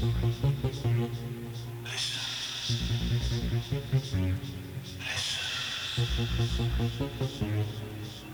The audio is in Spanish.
Listen. Listen.